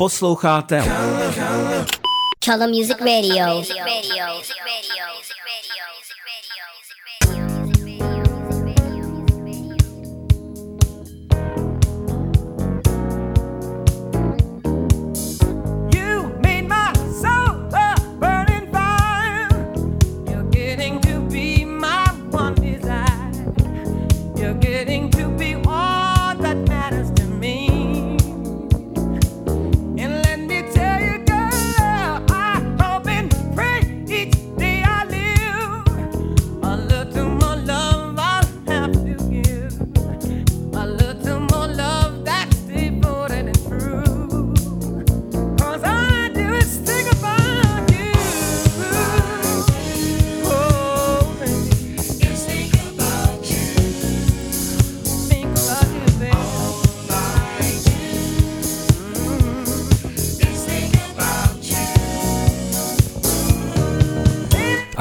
Posloucháte Chalo Music Radio. Chalo Music Radio.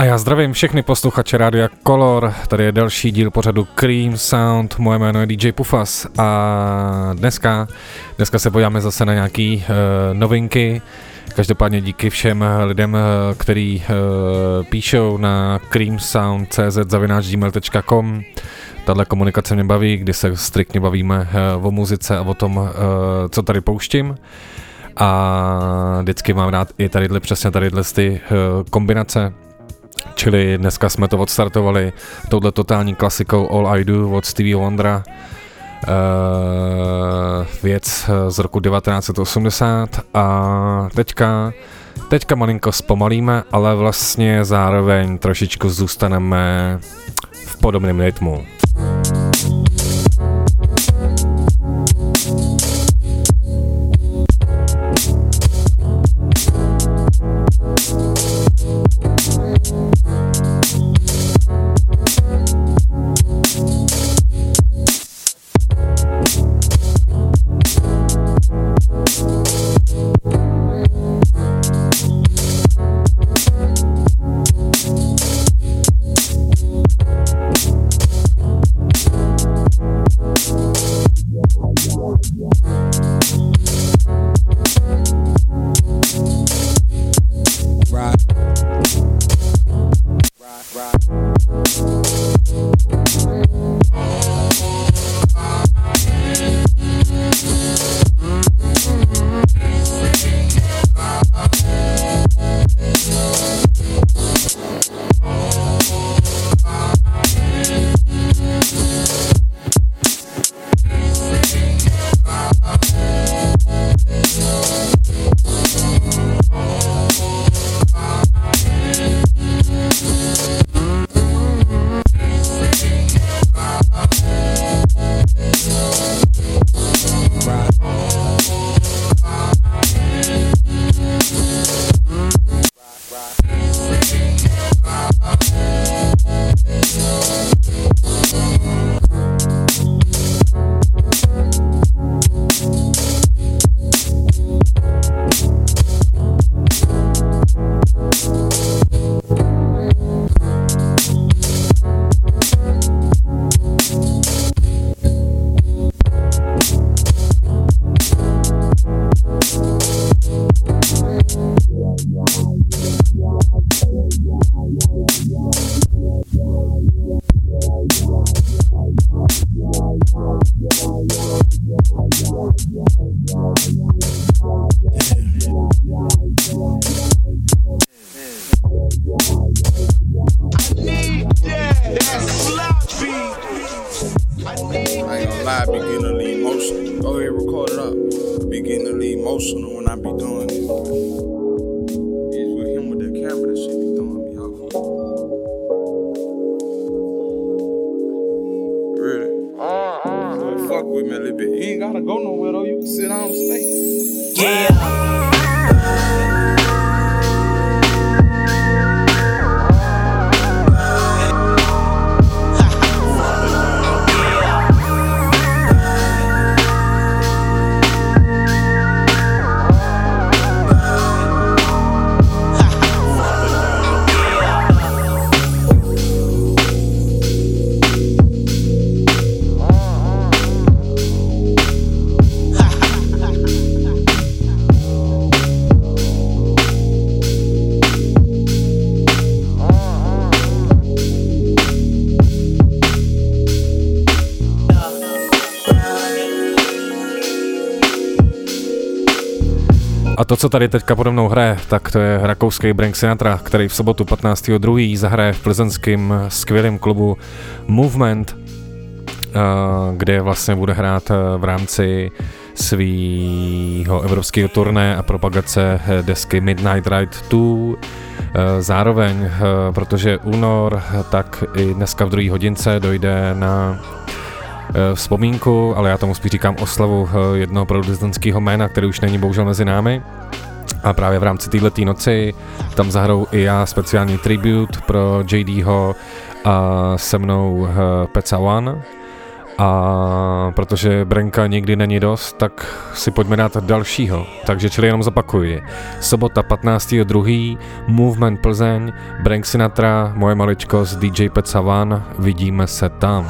Já zdravím všechny posluchače Rádia Color, tady je další díl pořadu Cream Sound, moje jméno je DJ Pufas a dneska, dneska se podíváme zase na nějaký uh, novinky, Každopádně díky všem lidem, eh, kteří uh, píšou na creamsound.cz.gmail.com Tahle komunikace mě baví, kdy se striktně bavíme uh, o muzice a o tom, uh, co tady pouštím. A vždycky mám rád i tadyhle přesně tadyhle ty kombinace, Čili dneska jsme to odstartovali touhle totální klasikou All I Do od Stevie Wondera. Uh, věc z roku 1980 a teďka, teďka malinko zpomalíme, ale vlastně zároveň trošičku zůstaneme v podobném rytmu. I co tady teďka pode mnou hraje, tak to je rakouský Brank Sinatra, který v sobotu 15.2. zahraje v plzeňském skvělém klubu Movement, eh, kde vlastně bude hrát eh, v rámci svého evropského turné a propagace eh, desky Midnight Ride 2. Zároveň, protože únor, tak i dneska v druhé hodince dojde na vzpomínku, ale já tomu spíš říkám oslavu jednoho producentského jména, který už není bohužel mezi námi. A právě v rámci této noci tam zahrou i já speciální tribute pro JDho a se mnou Peca One. A protože Brenka nikdy není dost, tak si pojďme dát dalšího. Takže čili jenom zapakuji. Sobota 15.2. Movement Plzeň, Brank Sinatra, moje maličkost DJ Peca One. Vidíme se tam.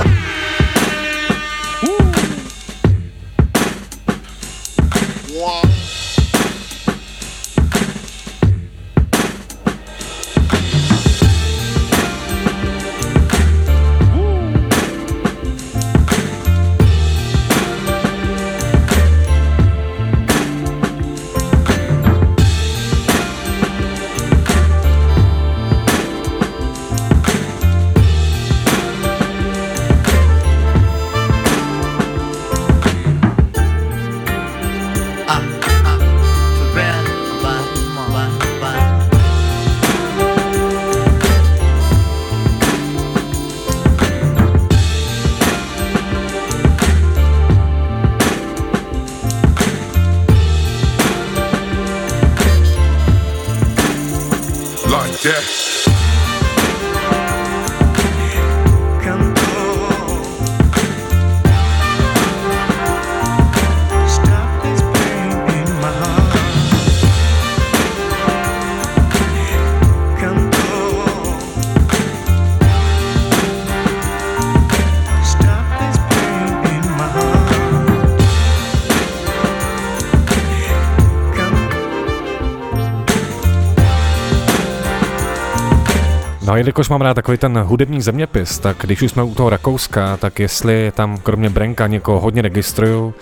Jelikož mám rád takový ten hudební zeměpis, tak když už jsme u toho Rakouska, tak jestli tam kromě Brenka někoho hodně registruju,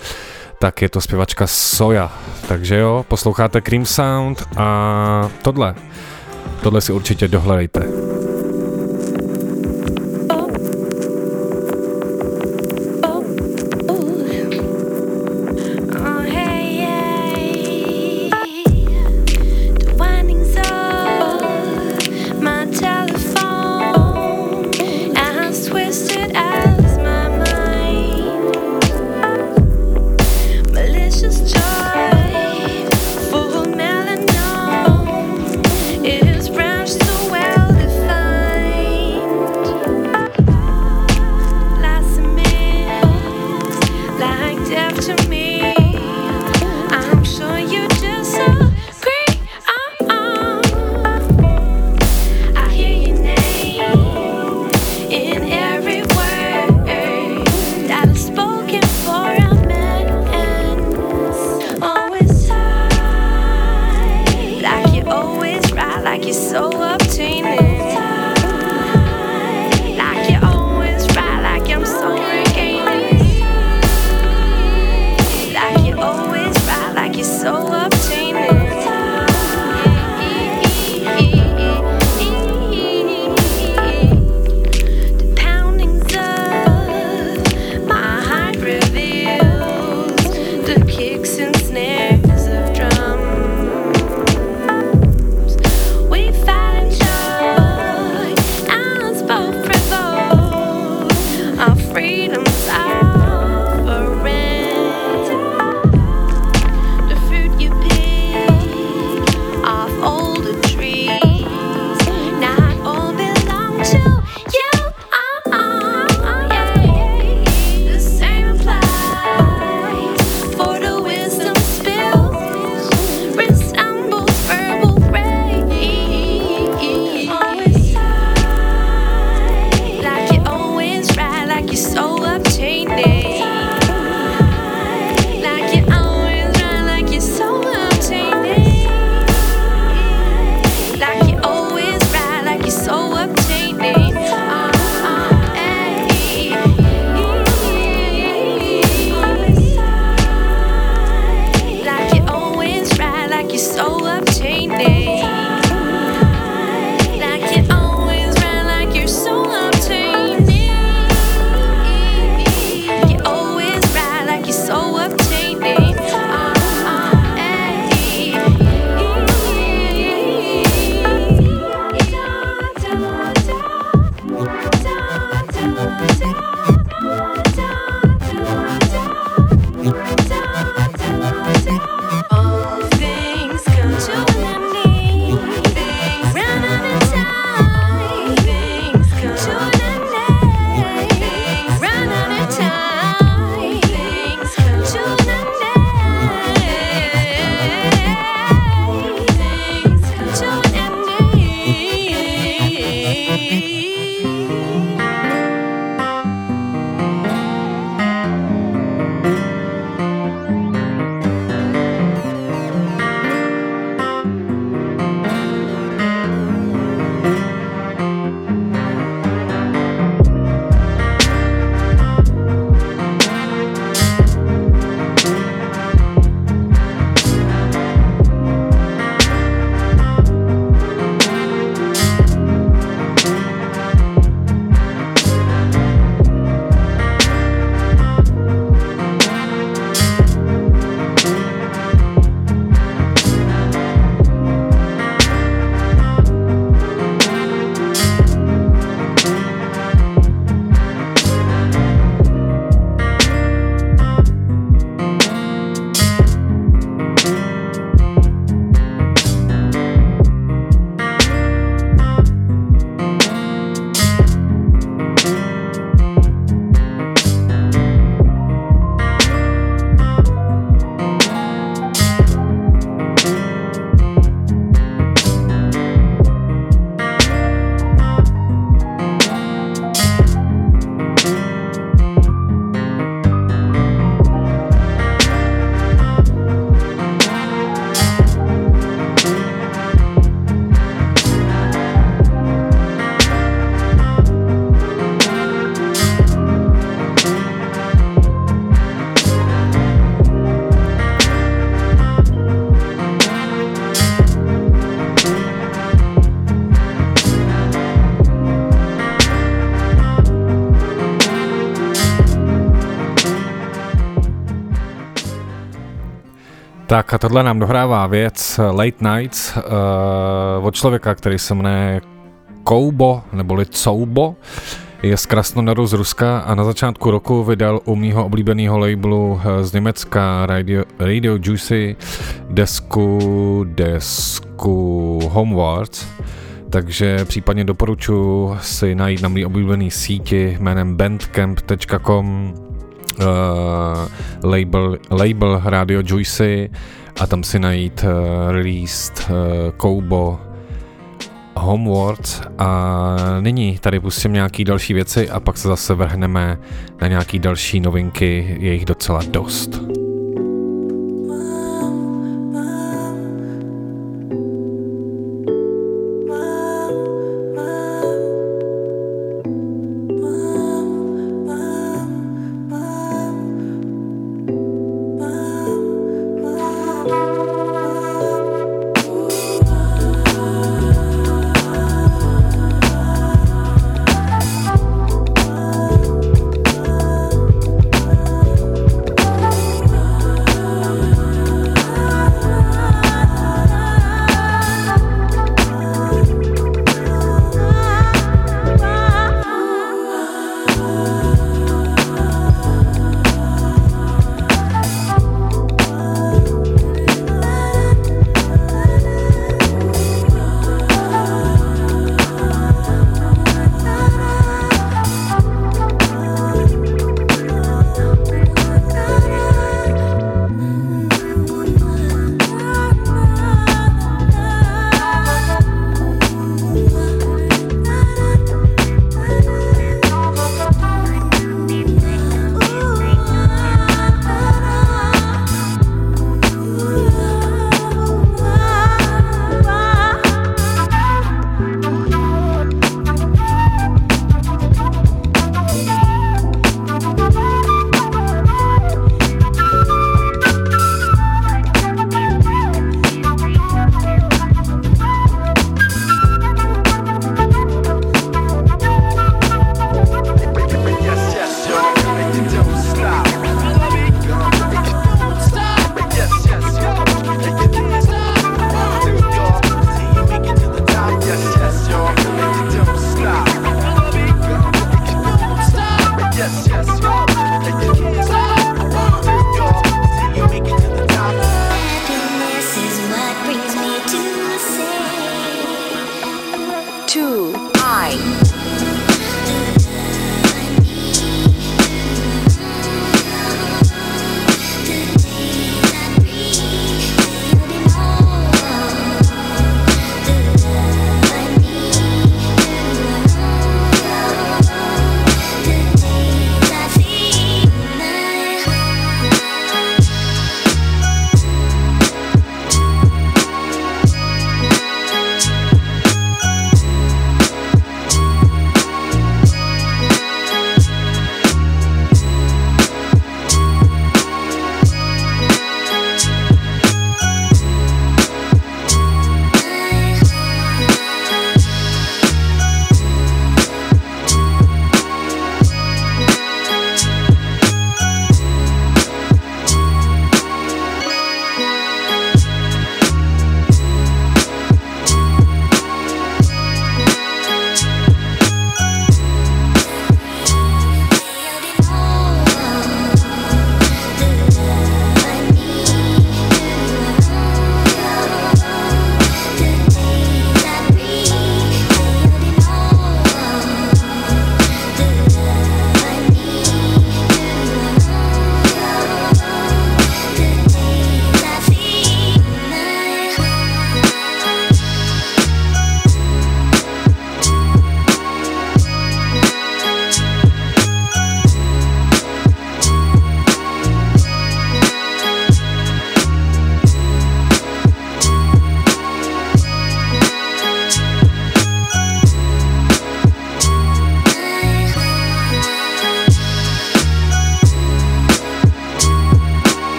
tak je to zpěvačka Soja. Takže jo, posloucháte Cream Sound a tohle, tohle si určitě dohledejte. Tak a tohle nám dohrává věc Late Nights uh, od člověka, který se jmenuje Koubo, neboli Coubo. Je z Krasnodaru z Ruska a na začátku roku vydal u mýho oblíbeného labelu eh, z Německa Radio, Radio Juicy desku, desku Homewards. Takže případně doporučuji si najít na mý oblíbený síti jménem bandcamp.com uh, label, label Radio Juicy a tam si najít uh, released uh, Koubo Homeworld a nyní tady pustím nějaký další věci a pak se zase vrhneme na nějaký další novinky, je jich docela dost.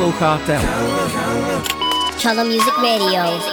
Posloucháte Color Music Radio.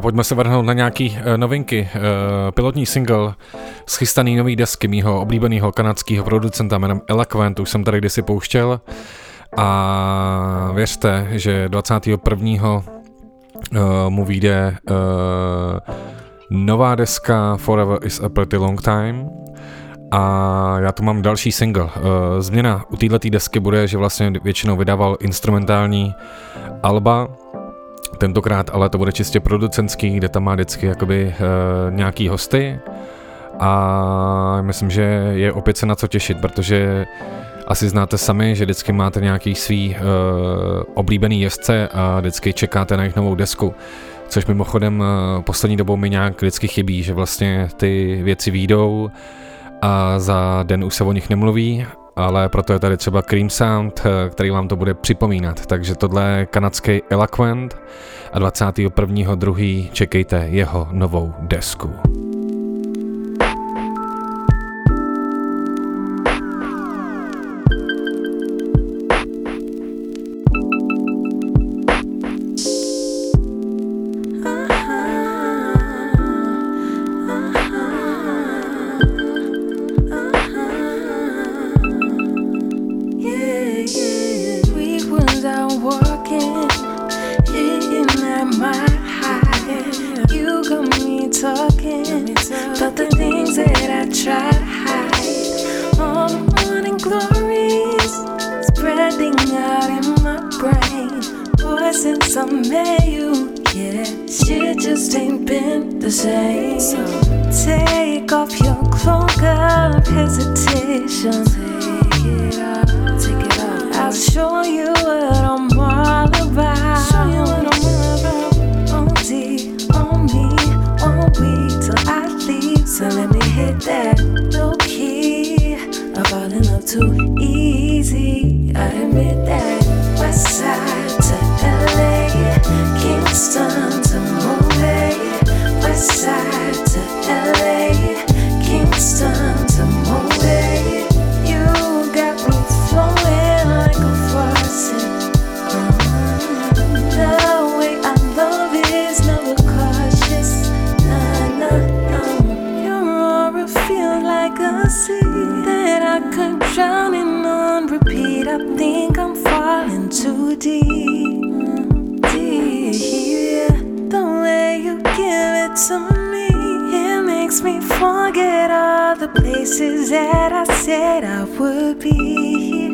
A pojďme se vrhnout na nějaký uh, novinky. Uh, pilotní single z chystaný nový desky mýho oblíbeného kanadského producenta jménem Eloquent, už jsem tady kdysi pouštěl a věřte, že 21. Uh, mu vyjde uh, nová deska Forever is a Pretty Long Time a já tu mám další single. Změna u této desky bude, že vlastně většinou vydával instrumentální alba, Tentokrát ale to bude čistě producentský, kde tam má vždycky jakoby uh, nějaký hosty a myslím, že je opět se na co těšit, protože asi znáte sami, že vždycky máte nějaký svý uh, oblíbený jezdce a vždycky čekáte na jejich novou desku. Což mimochodem uh, poslední dobou mi nějak vždycky chybí, že vlastně ty věci výjdou a za den už se o nich nemluví ale proto je tady třeba Cream Sound, eh, který vám to bude připomínat. Takže tohle je kanadský Eloquent a 21.2. čekejte jeho novou desku. my high. You got me talking about the things that I try to hide. All the morning glories spreading out in my brain. Boy, since I met yeah, shit just ain't been the same. So take off your cloak of hesitations. I'll show you what. there. places that I said I would be here.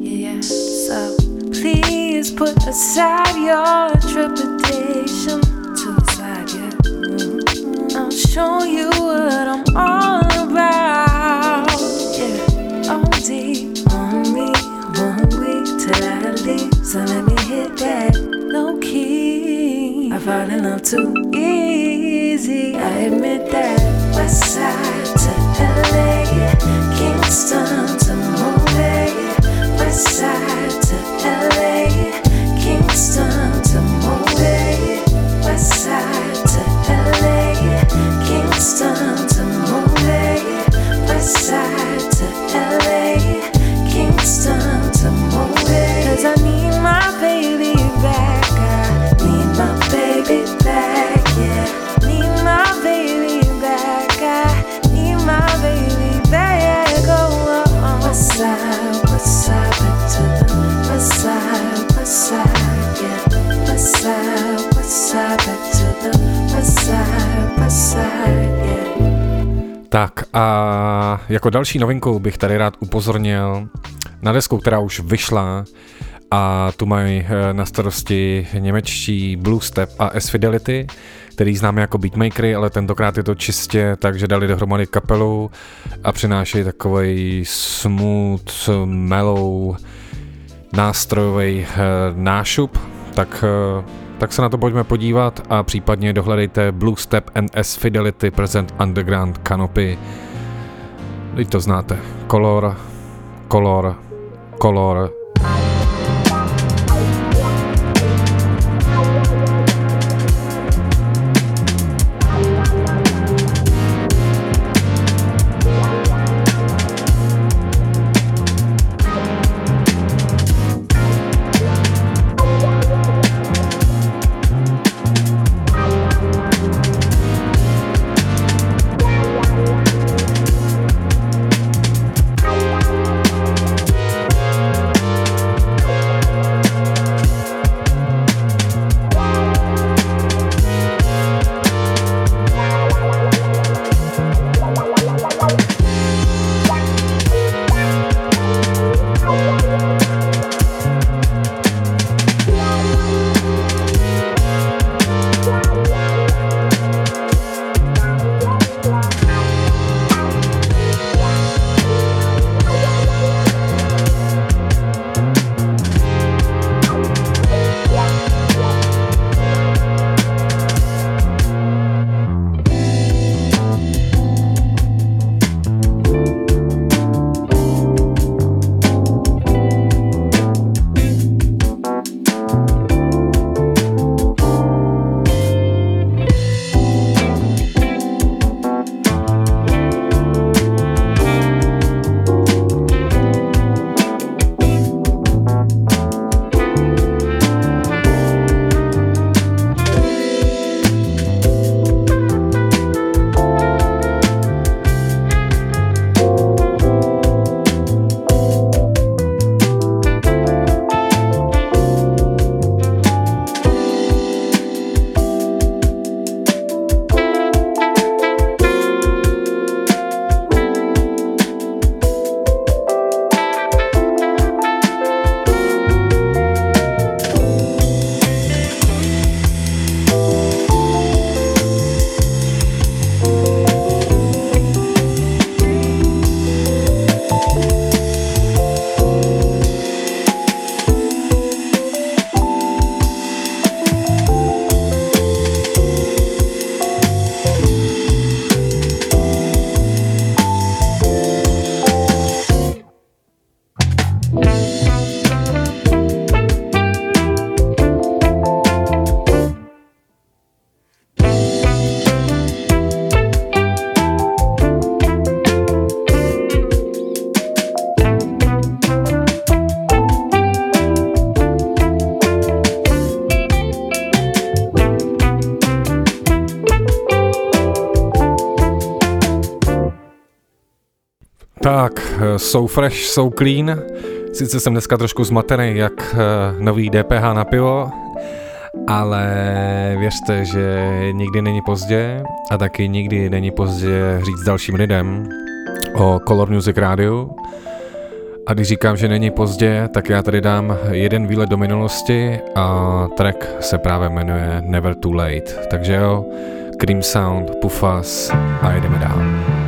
Yeah. So please put aside your trepidation. To side, yeah. Mm-hmm. I'll show you what I'm all about. Yeah. All deep on me, one week till I leave. So let me hit that low key. I fall in love too easy. I admit that. West side. West Side. Jako další novinku bych tady rád upozornil na desku, která už vyšla a tu mají eh, na starosti němečtí Blue Step a S Fidelity, který známe jako beatmakery, ale tentokrát je to čistě tak, že dali dohromady kapelu a přinášejí takový smooth, mellow, nástrojový eh, nášup, tak, eh, tak se na to pojďme podívat a případně dohledejte Blue Step and S Fidelity Present Underground Canopy. Vy to znáte. Kolor, kolor, kolor, So Fresh, So Clean. Sice jsem dneska trošku zmatený, jak uh, nový DPH na pivo, ale věřte, že nikdy není pozdě a taky nikdy není pozdě říct dalším lidem o Color Music Radio. A když říkám, že není pozdě, tak já tady dám jeden výlet do minulosti a track se právě jmenuje Never Too Late. Takže jo, Cream Sound, Pufas a jdeme dál.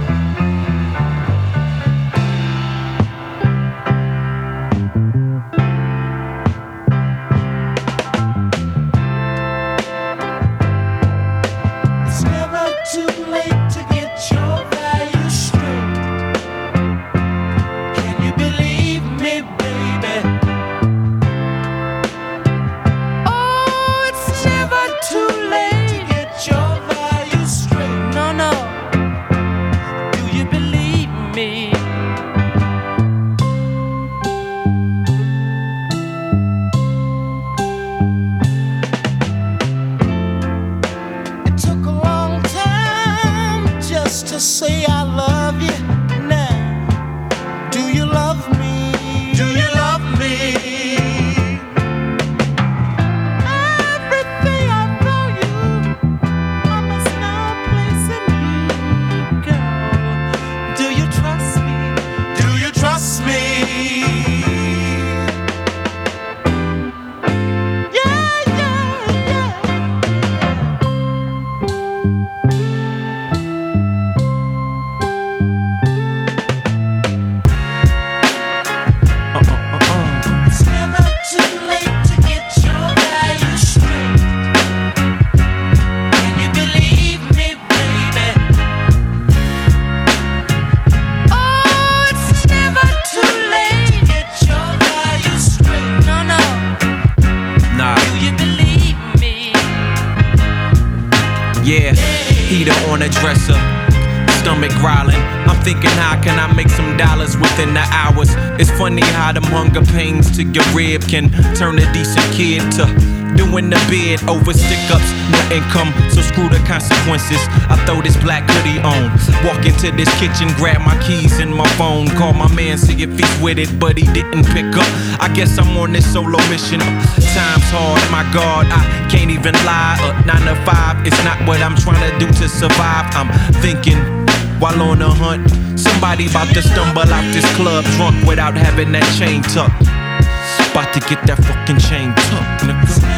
To your rib can turn a decent kid to doing the bid over stick ups, no income, so screw the consequences. I throw this black hoodie on, walk into this kitchen, grab my keys and my phone, call my man, see if he's with it, but he didn't pick up. I guess I'm on this solo mission. Time's hard, my God, I can't even lie. A nine to five, it's not what I'm trying to do to survive. I'm thinking while on a hunt. Somebody about to stumble out this club drunk without having that chain tucked. About to get that fucking chain tucked, nigga.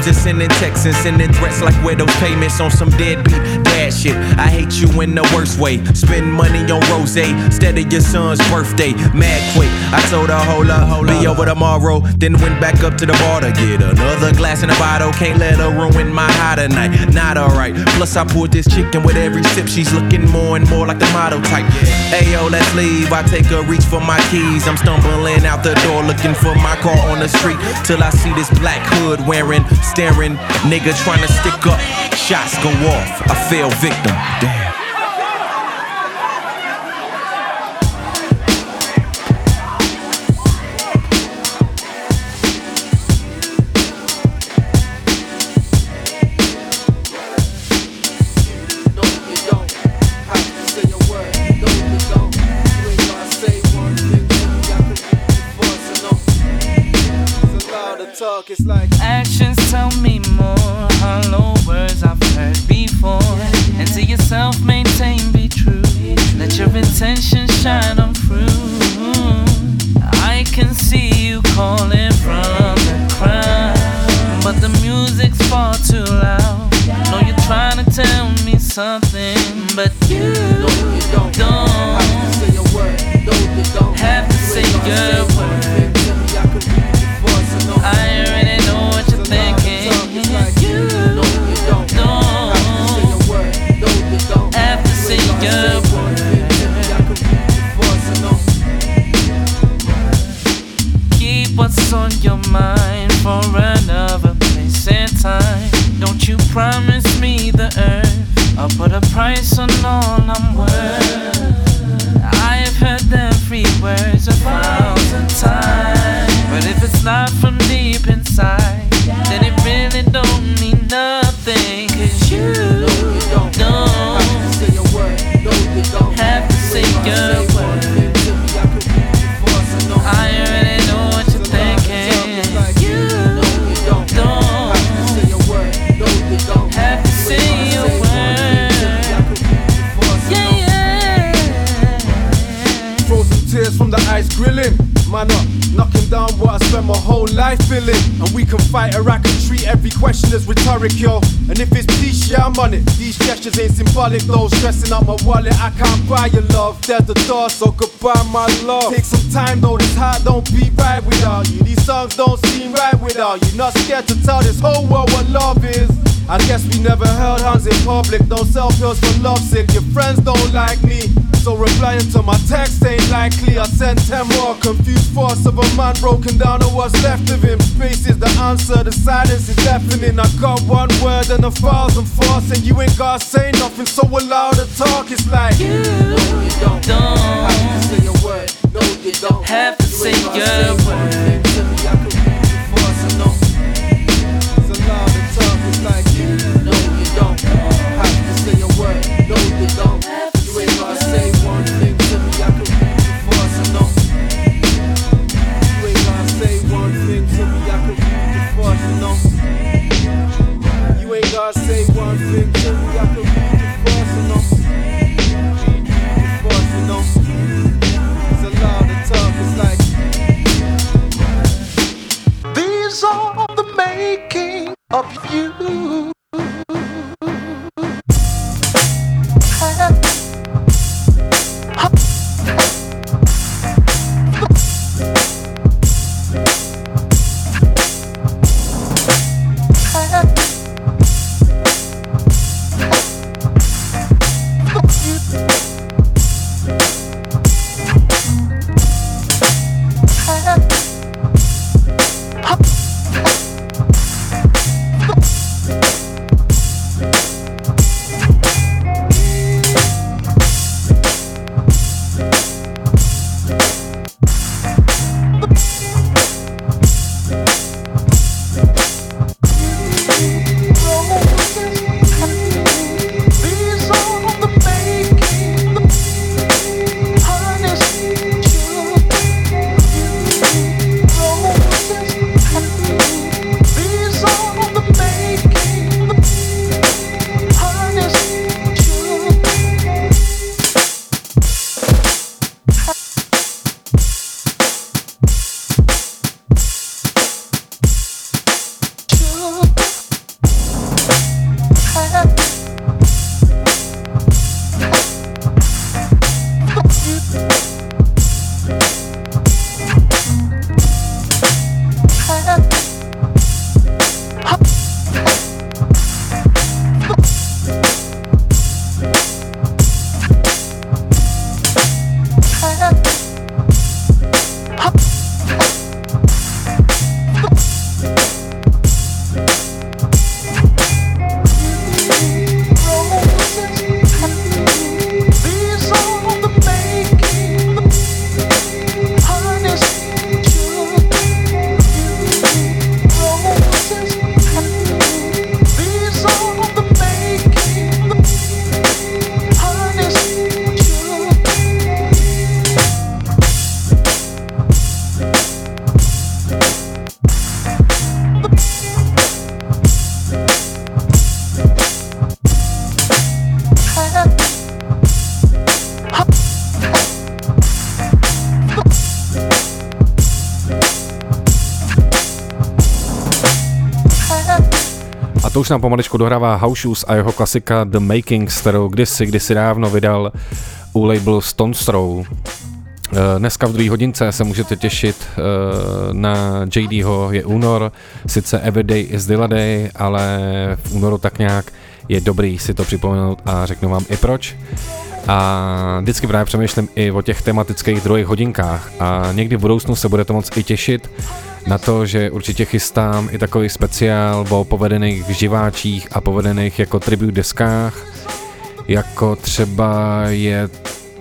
Moms sending texts and sending threats like widows payments on some deadbeat dad shit. I hate you in the worst way. Spend money on rose instead of your son's birthday. Mad quick, I told her, hold up, hold. Be over tomorrow. Then went back up to the bar to get another glass in a bottle. Can't let her ruin my high tonight. Not alright. Plus, I poured this chicken with every sip. She's looking more and more like the model type. Hey yo, let's leave. I take a reach for my keys. I'm stumbling out the door looking for my car on the street. Till I see this black hood wearing, staring nigga trying to stick up. Shots go off. I fell victim. Damn. Promise me the earth? I'll put a price on all I'm worth. I've heard them free words down what I spent my whole life feeling. And we can fight or I can treat every question as rhetoric, yo. And if it's peace, yeah, I'm on it. These gestures ain't symbolic, though. Stressing out my wallet, I can't buy your love. There's the door, so goodbye, my love. Take some time, though. This heart don't be right without you. These songs don't seem right without you. Not scared to tell this whole world what love is. I guess we never held hands in public. Don't sell pills for love sick. Your friends don't like me. So replying to my text ain't likely. I sent 10 more confused thoughts of a man broken down on what's left of him. Space is the answer, the silence is deafening. I got one word and a thousand thoughts, and you ain't gotta say nothing, so allowed to talk. It's like You no, you don't don't have to say a word. No, you don't have to You say your word. Of you. Nám pomaličku dohrává House a jeho klasika The Makings, kterou kdysi, kdysi dávno vydal u labelu Stone Throw. Eh, dneska v druhé hodince se můžete těšit eh, na JDho, je únor, sice Everyday is the day, ale v únoru tak nějak je dobrý si to připomenout a řeknu vám i proč. A vždycky právě přemýšlím i o těch tematických druhých hodinkách a někdy v budoucnu se budete moc i těšit na to, že určitě chystám i takový speciál o povedených živáčích a povedených jako tribute deskách, jako třeba je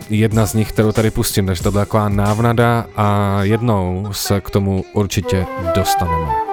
jedna z nich, kterou tady pustím, takže to byla taková návnada a jednou se k tomu určitě dostaneme.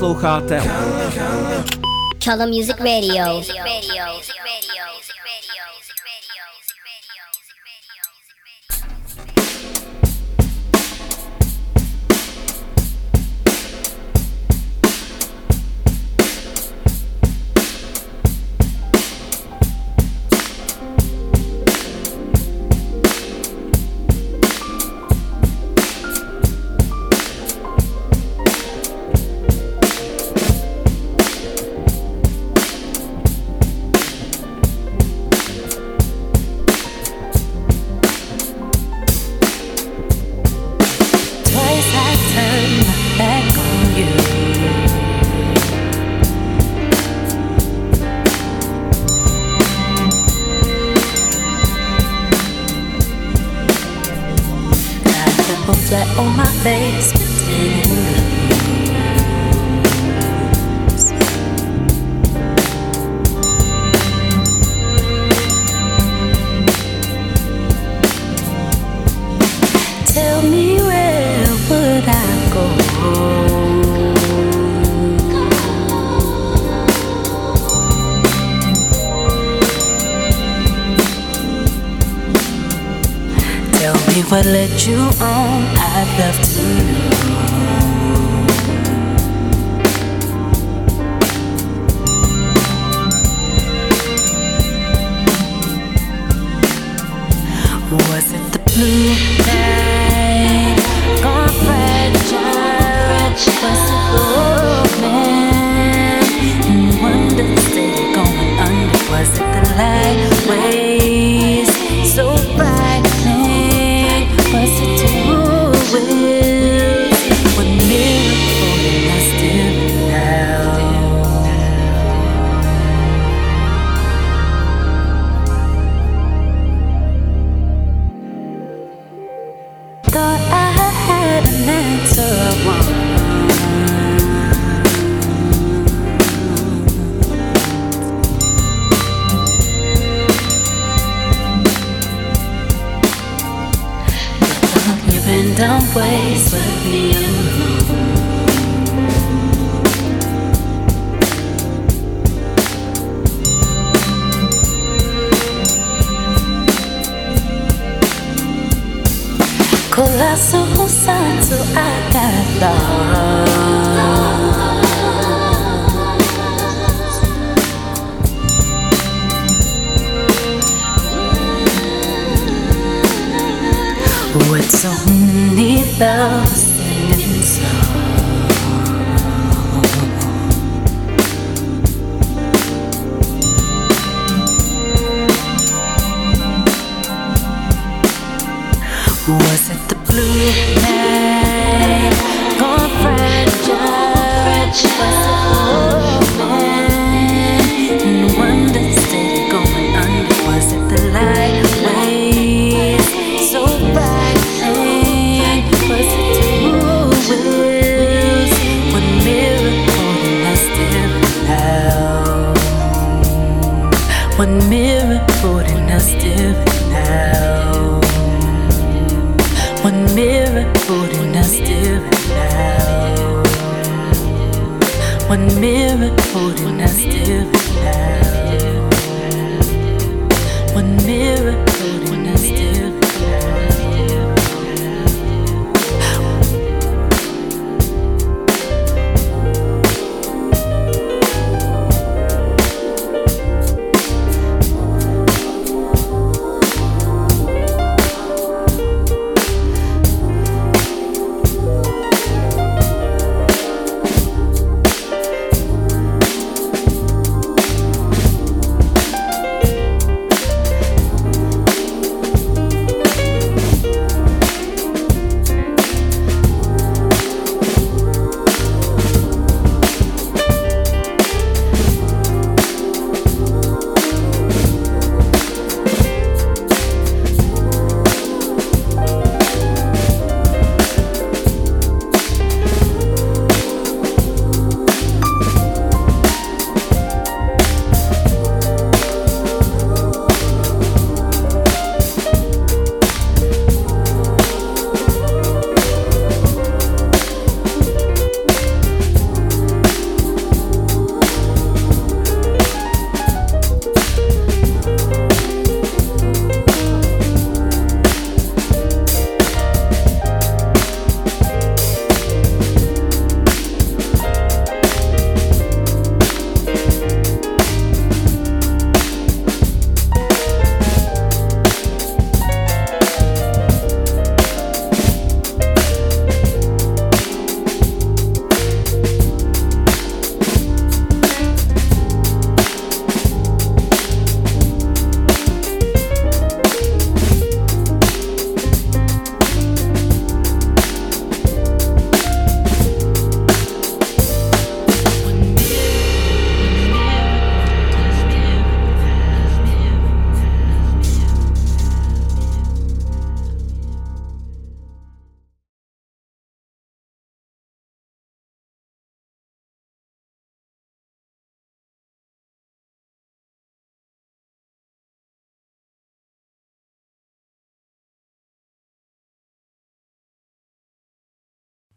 posloucháte Callum Music Radio. Music Radio.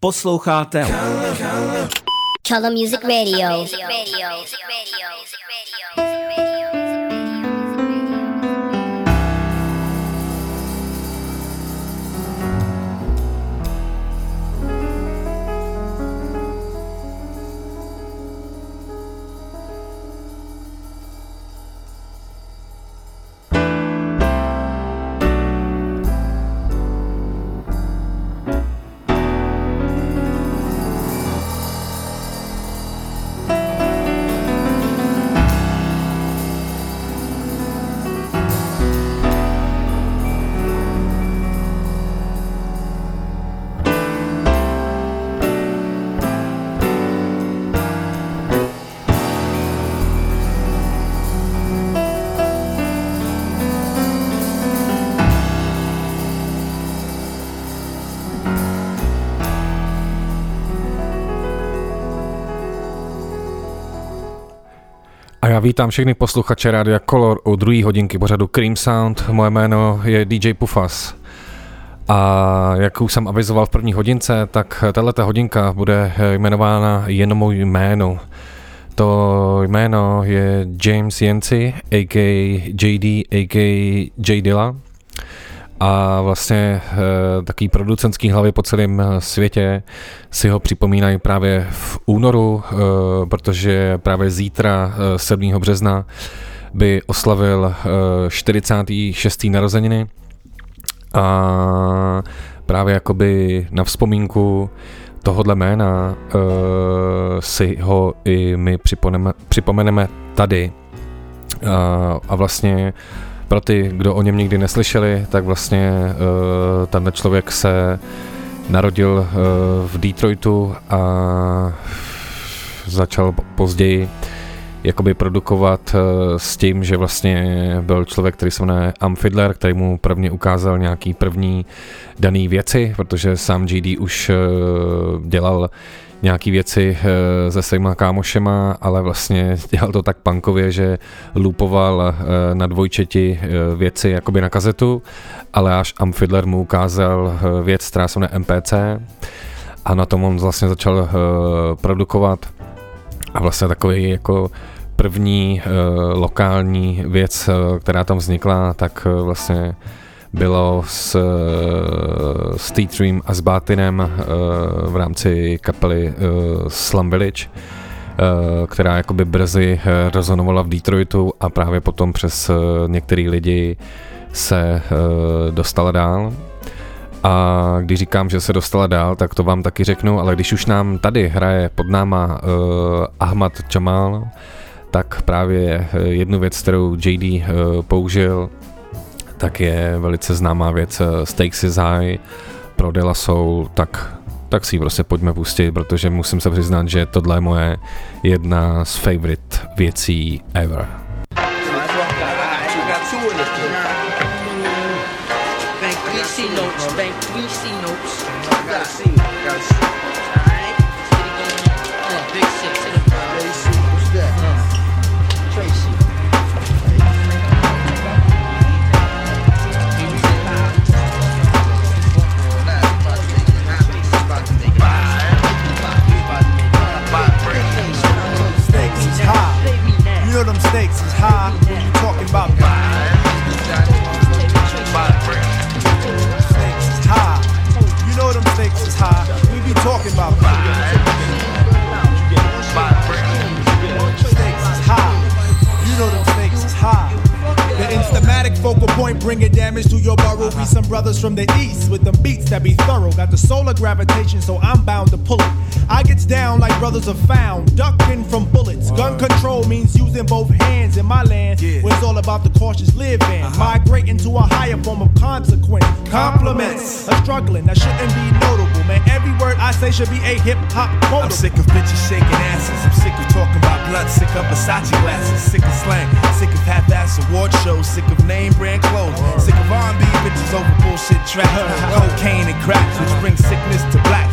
Posloucháte Chalo Music Radio. Chalo Music Radio. Vítám všechny posluchače Rádia Color u druhé hodinky pořadu Cream Sound. Moje jméno je DJ Pufas. A jak už jsem avizoval v první hodince, tak tato hodinka bude jmenována jen můj jméno. To jméno je James Yancy, a.k.a. JD, a.k.a. J Dilla. A vlastně e, taký producentský hlavy po celém eh, světě si ho připomínají právě v únoru, e, protože právě zítra, e, 7. března, by oslavil e, 46. narozeniny a právě jakoby na vzpomínku tohodle jména uh, si ho i my připomeneme, připomeneme tady. Uh, a vlastně pro ty, kdo o něm nikdy neslyšeli, tak vlastně uh, tenhle člověk se narodil uh, v Detroitu a začal později jakoby produkovat uh, s tím, že vlastně byl člověk, který se jmenuje Amfidler, který mu prvně ukázal nějaký první daný věci, protože sám GD už uh, dělal nějaký věci uh, se svýma kámošema, ale vlastně dělal to tak punkově, že lupoval uh, na dvojčeti uh, věci jakoby na kazetu, ale až Amfidler mu ukázal věc, která se jmenuje MPC a na tom on vlastně začal produkovat. A vlastně takový jako první lokální věc, která tam vznikla, tak vlastně bylo s, s T-Dream a s Batinem uh, v rámci kapely uh, Slum Village, uh, která jakoby brzy rezonovala v Detroitu a právě potom přes některý lidi se dostala dál. A když říkám, že se dostala dál, tak to vám taky řeknu, ale když už nám tady hraje pod náma uh, Ahmad Jamal, tak právě jednu věc, kterou JD uh, použil, tak je velice známá věc uh, Stakes is High pro De La Soul, tak, tak si ji prostě pojďme pustit, protože musím se přiznat, že tohle je moje jedna z favorite věcí ever. Bank three stakes is high when you talking about Stakes is high. You know them stakes is high. We be talking about Stakes focal point bringing damage to your burrow. Be some brothers from the east with them beats that be thorough. Got the solar gravitation, so I'm bound to pull it. I gets down like brothers are found, ducking from bullets. Gun control means using both hands in my land, where it's all about the cautious living. Uh-huh. Migrating to a higher form of consequence. Compliments, a struggling that shouldn't be notable, man. Every word I say should be a hip hop quote. I'm sick of bitches shaking asses. I'm sick of talking about blood. Sick of Versace glasses. Sick of slang. Sick of half-ass award shows. Sick of name brand clothes. Sick of R&B bitches over bullshit tracks. Cocaine and cracks, which brings sickness to black.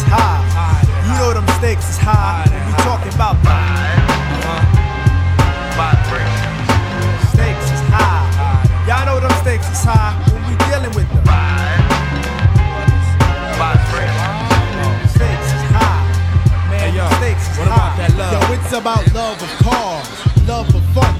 Stakes is high. You know them stakes is high. When we talking about Stakes is high. Y'all know them stakes is high when we dealing with them. Stakes is high. Man, yo, stakes is what high. about that love? Yo, it's about love of cars, love for funds,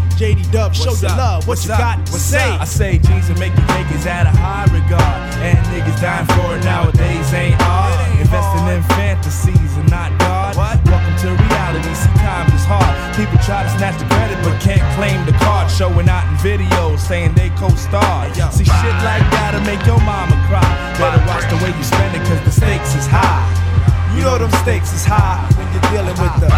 JD Dub, show your love. What What's you up? got to What's say? up? I say jeans and make you is at a high regard. And niggas dying for it nowadays ain't hard. Investing in fantasies and not God. Welcome to reality. See, times is hard. People try to snatch the credit but can't claim the card. Showing out in videos saying they co-starred. See, shit like that'll make your mama cry. Better watch the way you spend it cause the stakes is high. You know them stakes is high when you're dealing with the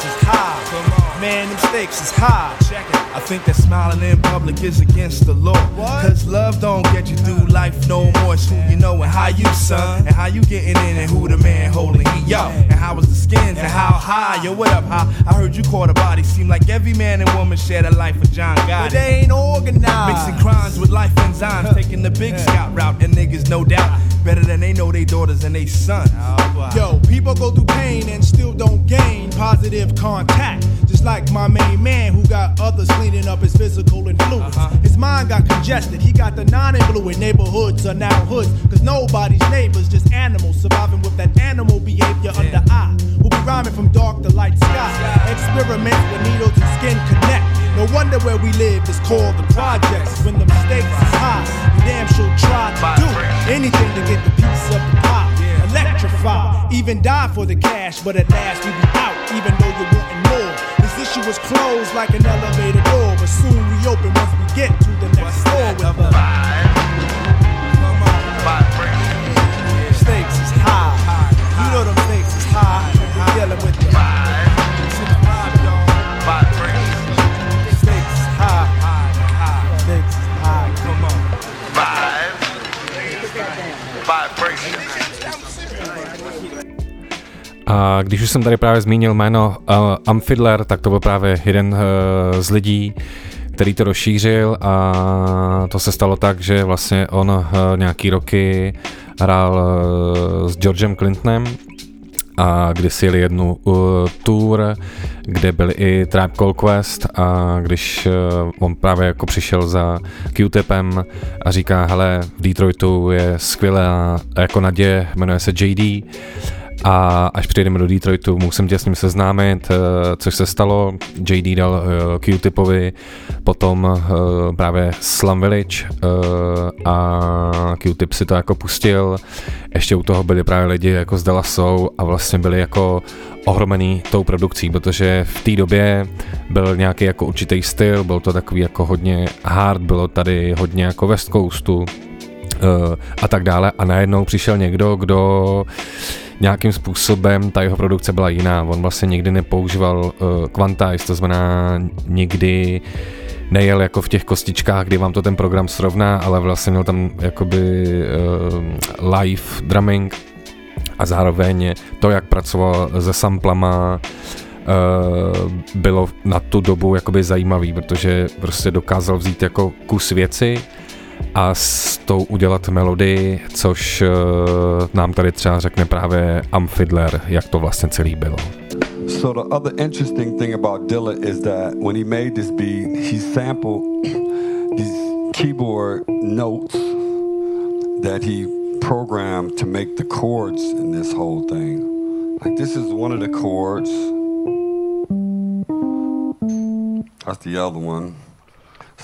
stakes is high. Man, them stakes is high. Check it. I think that smiling in public is against the law. Cause love don't get you through life no more. It's who you know and how you, son. And how you getting in and who the man holding heat. Yo, and how was the skins and how high. Yo, what up, high? I heard you caught a body. Seem like every man and woman shared a life with John Gotti. But they ain't organized. Mixing crimes with life enzymes. Taking the big scout route. And niggas, no doubt, better than they know they daughters and they sons. Oh, Yo, people go through pain and still don't gain positive contact. Just like my main man who got others cleaning up his physical influence. His mind got congested, he got the non influent neighborhoods are now hoods. Cause nobody's neighbors, just animals surviving with that animal behavior under eye. Who be rhyming from dark to light sky. Experiments with needles and skin connect. No wonder where we live is called the projects. When the stakes is high, you damn sure try to do anything to get the piece of the pie. Electrify, even die for the cash, but at last you be out, even though more. This issue was closed like an elevator door, but soon we open once we get to the next floor with the stakes A když už jsem tady právě zmínil jméno uh, Amfidler, tak to byl právě jeden uh, z lidí, který to rozšířil a to se stalo tak, že vlastně on uh, nějaký roky hrál uh, s Georgem Clintonem a kdysi jeli jednu uh, tour, kde byl i Tribe Called Quest a když uh, on právě jako přišel za Q-Tipem a říká, hele, v Detroitu je skvělá jako naděje, jmenuje se JD a až přijedeme do Detroitu, musím tě s ním seznámit, uh, což se stalo. JD dal uh, Q-Tipovi, potom uh, právě Slum Village a Q-Tip si to jako pustil. Ještě u toho byli právě lidi jako z Dallasou a vlastně byli jako ohromený tou produkcí, protože v té době byl nějaký jako určitý styl, byl to takový jako hodně hard, bylo tady hodně jako West Coastu a tak dále a najednou přišel někdo, kdo nějakým způsobem ta jeho produkce byla jiná. On vlastně nikdy nepoužíval uh, quantize, to znamená nikdy nejel jako v těch kostičkách, kdy vám to ten program srovná, ale vlastně měl tam jakoby uh, live drumming a zároveň to, jak pracoval se samplama, uh, bylo na tu dobu jakoby zajímavý, protože prostě dokázal vzít jako kus věci a s tou udělat melodii, což uh, nám tady třeba řekne právě Amfidler, jak to vlastně celý bylo. So the other interesting thing about Dilla is that when he made this beat, he sampled these keyboard notes that he programmed to make the chords in this whole thing. Like this is one of the chords. That's the other one.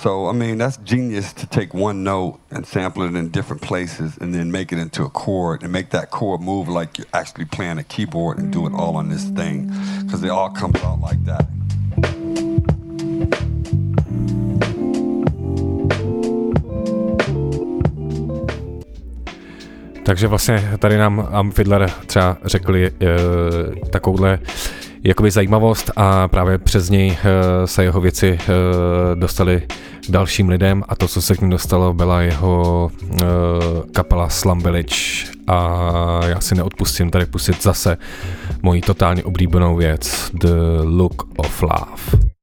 So I mean, that's genius to take one note and sample it in different places, and then make it into a chord and make that chord move like you're actually playing a keyboard and do it all on this thing, because it all comes out like that. Takže vlastně tady nám Amp Fiddler třeba řekli e, takovouhle jakoby zajímavost a právě přes něj e, se jeho věci e, dostaly dalším lidem a to, co se k ním dostalo, byla jeho e, kapela Slum Village a já si neodpustím tady pustit zase moji totálně oblíbenou věc The Look of Love.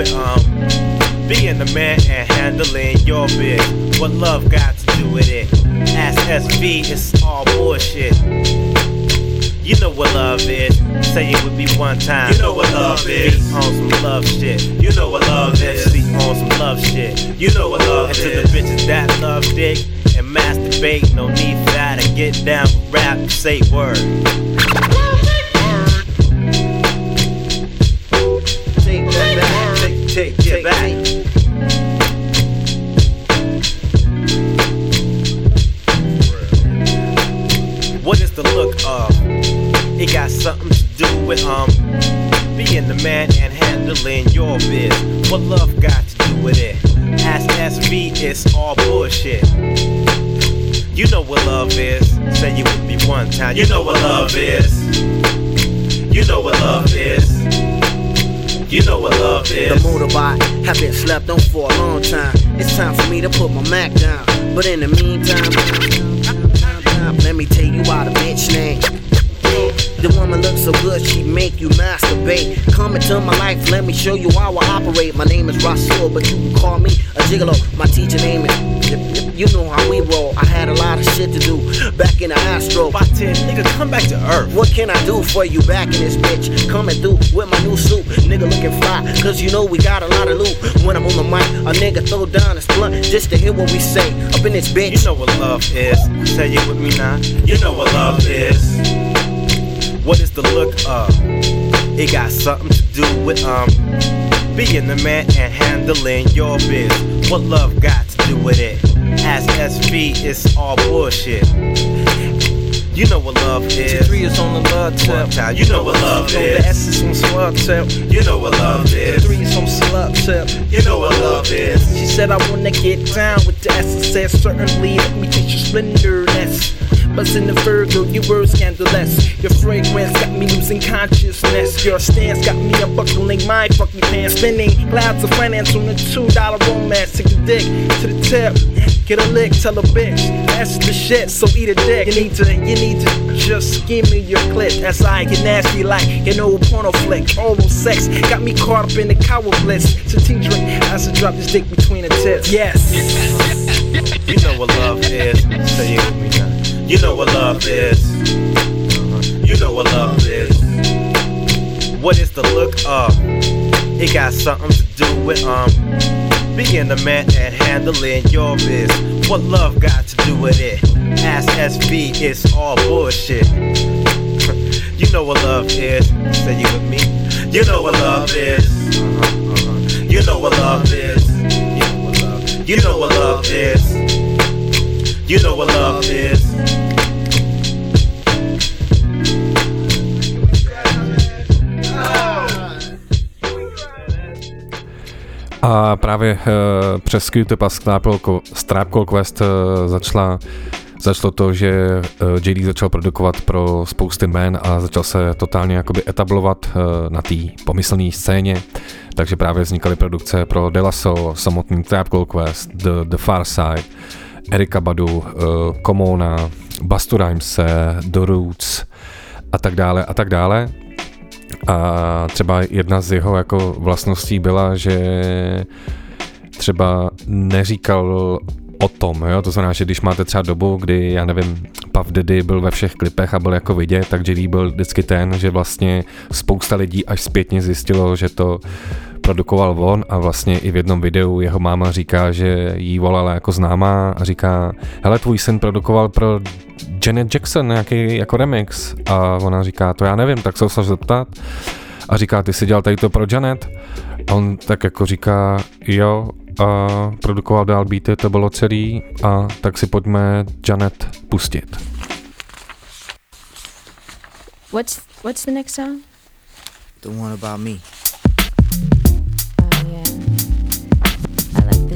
With um being the man and handling your biz. What love got to do with it? Ask SV, it's all bullshit. You know what love is. Say it with me one time. You know what love is. Speak on some love shit. You know what love is. Speak on some love shit. You know what love and is. And to the bitches that love dick and masturbate, no need for that. to get down, rap, say word. Take it back. What is the look of? It got something to do with um being the man and handling your biz. What love got to do with it? Ask SV, it's all bullshit. You know what love is. Say you with me one time. You know what love is. You know what love is. You know what love is. The motorbike have been slept on for a long time. It's time for me to put my Mac down. But in the meantime, let me tell you why the bitch name. The woman looks so good, she make you masturbate. Come into my life, let me show you how I operate. My name is Rasul, but you can call me a gigolo. My teacher name is. You know how we roll. I had a lot of shit to do back in the Astro. About 10, nigga, come back to earth. What can I do for you back in this bitch? Coming through with my new suit. Nigga looking fly, cause you know we got a lot of loot. When I'm on the mic, a nigga throw down his blunt just to hear what we say. Up in this bitch. You know what love is. Say it with me now. You know what love is. What is the look of? It got something to do with um being the man and handling your biz. What love got to do with it? Ask SV, it's all bullshit. You know what love is. T3 is on the love tip. You know what love is. The S is on slug tip. You know what love is. Three is on slug tip. You know what love is. She said I wanna get down with the S. Said certainly. Let me teach you splendorness. But in the Virgo, you were scandalous. Your fragrance got me losing consciousness. Your stance got me unbuckling my fucking pants. Spending clouds of finance on a two dollar romance. Take the dick to the tip. Get a lick, tell a bitch that's the shit. So eat a dick. You need to, you need to just give me your clip. As I get nasty like an old porno flick. All Oral sex got me caught up in the cow bliss. So tea drink I drop this dick between the tips. Yes. You know what love is. Me now. You know what love is. You know what love is. What is the look of? It got something to do with um being the man and handling your biz. What love got to do with it? Ask SV, it's all bullshit. you know what love is. Say you with me. You know what love is. You know what love is. You know what love is. You know what love is. A právě uh, přes Q-Tip a Strapcall Quest uh, začala začalo to, že uh, JD začal produkovat pro spousty men a začal se totálně jakoby etablovat na té pomyslné scéně. Takže právě vznikaly produkce pro Delaso, samotný Trap Call Quest, The, The Far Side, Erika Badu, Komona, Bastu Rhymese, The Roots a tak dále a tak dále. A třeba jedna z jeho jako vlastností byla, že třeba neříkal o tom, jo? to znamená, že když máte třeba dobu, kdy, já nevím, Puff Daddy byl ve všech klipech a byl jako vidět, tak JD byl vždycky ten, že vlastně spousta lidí až zpětně zjistilo, že to produkoval on a vlastně i v jednom videu jeho máma říká, že jí volala jako známá a říká, hele, tvůj syn produkoval pro Janet Jackson nějaký jako remix a ona říká, to já nevím, tak se ho zeptat a říká, ty jsi dělal tady to pro Janet? A on tak jako říká, jo, a produkoval dál beaty, to bylo celý a tak si pojďme Janet pustit. What's what's the next song? The one about me.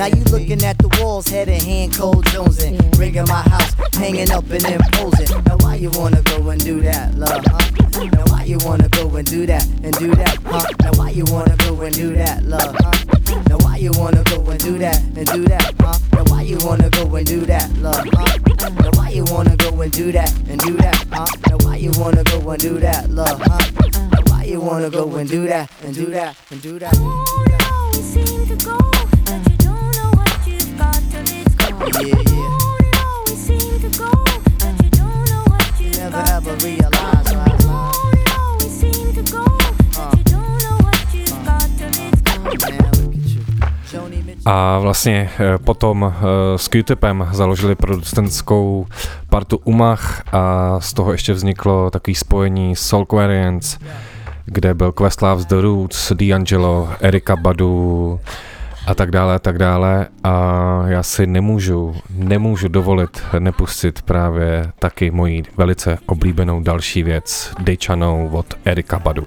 Now you looking at the walls, head in hand, cold jonesing. Rigging my house, hanging up and imposing. Now why you wanna A vlastně eh, potom eh, s Q-Tipem založili producentskou partu Umach a z toho ještě vzniklo takový spojení Soulquarians, kde byl Questlove The Roots, D'Angelo, Erika Badu a tak dále a tak dále a já si nemůžu, nemůžu dovolit nepustit právě taky moji velice oblíbenou další věc Dejčanou od Erika Badu.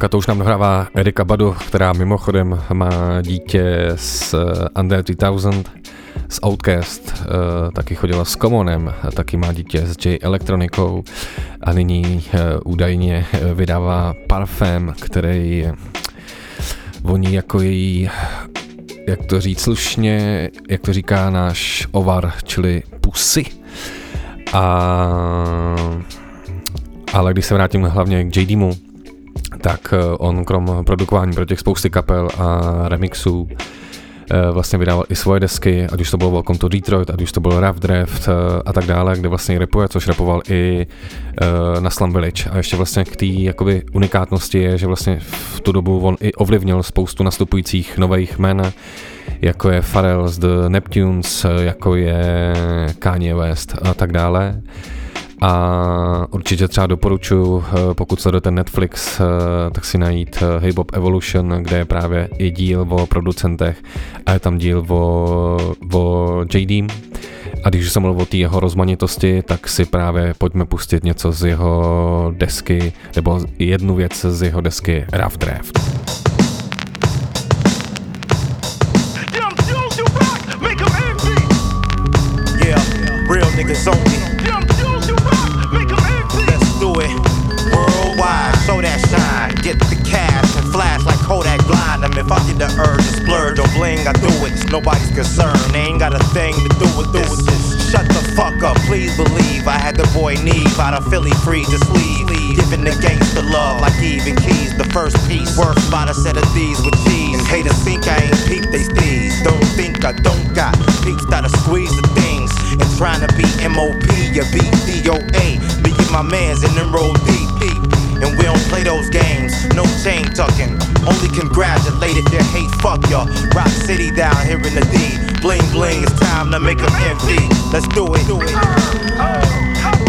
Tak a to už nám dohrává Erika Badu, která mimochodem má dítě s Under 3000, s Outcast, taky chodila s Commonem, taky má dítě s J Elektronikou a nyní eh, údajně eh, vydává parfém, který voní jako její, jak to říct slušně, jak to říká náš ovar, čili pusy. A ale když se vrátím hlavně k JDmu, tak on krom produkování pro těch spousty kapel a remixů Eh, vlastně vydával i svoje desky, ať už to bylo Welcome to Detroit, ať už to byl Rough Draft eh, a tak dále, kde vlastně repuje, což repoval i eh, na Slum Village. A ještě vlastně k té jakoby unikátnosti je, že vlastně v tu dobu on i ovlivnil spoustu nastupujících nových jmen, jako je Pharrell z The Neptunes, jako je Kanye West a tak dále. A určitě třeba doporučuji, eh, pokud sledujete Netflix, eh, tak si najít eh, Hip Hop Evolution, kde je právě i díl o producentech a je tam díl o, o JD. A když jsem mluvil o té jeho rozmanitosti, tak si právě pojďme pustit něco z jeho desky, nebo jednu věc z jeho desky Rough Draft. Real niggas only. The urge to splurge or bling, I do it. Nobody's concerned. They ain't got a thing to do with this. Shut the fuck up, please believe. I had the boy Neve out of Philly free to sleeve. Giving the gangster love like even keys. The first piece worth about a set of these with cheese. And haters think I ain't peep they steez. Don't think I don't got peeps that'll squeeze the things. And trying to be MOP, you beat DOA. Me and my mans in them roll deep, deep. And we don't play those games, no chain tucking. Only congratulate if you hate, fuck ya. Rock City down here in the D. Bling bling, it's time to make them envy. Let's do it. Do it. Oh, oh,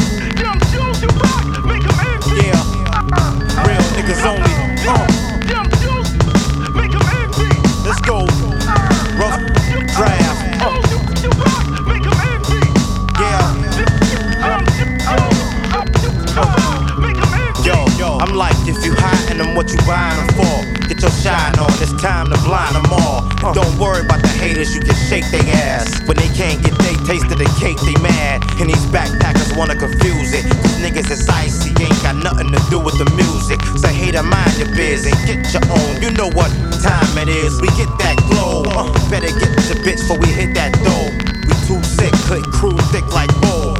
I'm like, if you hiding them, what you buying them for? Get your shine on, it's time to blind them all. And don't worry about the haters, you can shake their ass. When they can't get they taste of the cake, they mad. And these backpackers wanna confuse it. Cause niggas is icy, ain't got nothing to do with the music. Say, hater, mind your biz and get your own. You know what time it is, we get that glow. Uh, better get the bitch before we hit that dough. We too sick, click crew thick like bull.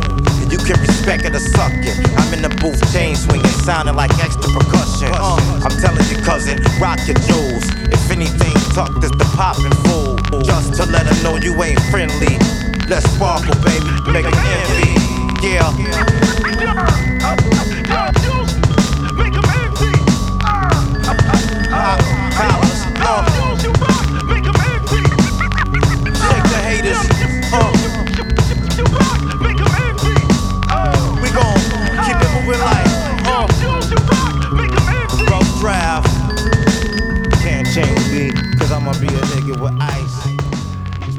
You can respect it or suck it. Sounding like extra percussion. Uh, I'm telling you, cousin, rock your jewels. If anything tucked, is the poppin' fool. Just to let her know you ain't friendly. Let's sparkle, baby, make them envy. Yeah.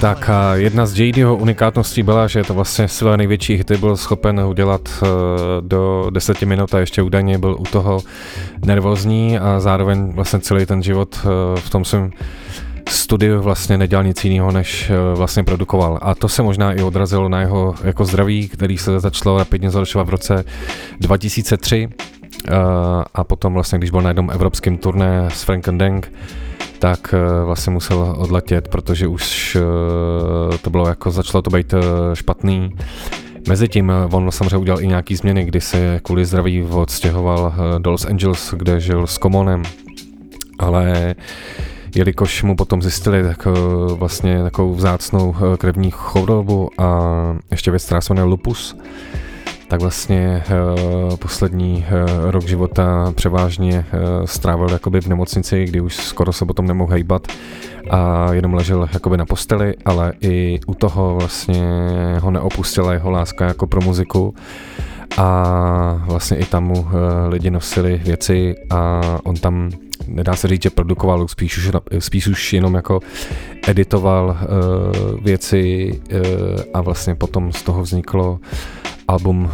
Tak a jedna z JDho unikátností byla, že to vlastně své největší hity byl schopen udělat eh, do deseti minut a ještě údajně byl u toho nervózní a zároveň vlastně celý ten život eh, v tom svém studiu vlastně nedělal nic jiného, než eh, vlastně produkoval. A to se možná i odrazilo na jeho jako zdraví, který se začalo rapidně zhoršovat v roce 2003 a potom vlastně, když byl na jednom evropském turné s Frank Deng, tak vlastně musel odletět, protože už to bylo jako, začalo to být špatný. Mezitím on samozřejmě udělal i nějaký změny, kdy se kvůli zdraví odstěhoval do Los Angeles, kde žil s Komonem, ale jelikož mu potom zjistili tak, vlastně takovou vzácnou krevní chorobu a ještě věc, která se jmenuje lupus, tak vlastně uh, poslední uh, rok života převážně uh, strávil jakoby v nemocnici, kdy už skoro se potom nemohl hejbat a jenom ležel jakoby na posteli, ale i u toho vlastně ho neopustila jeho láska jako pro muziku. A vlastně i tam mu lidi nosili věci a on tam nedá se říct, že produkoval, spíš už, spíš už jenom jako editoval uh, věci uh, a vlastně potom z toho vzniklo album uh,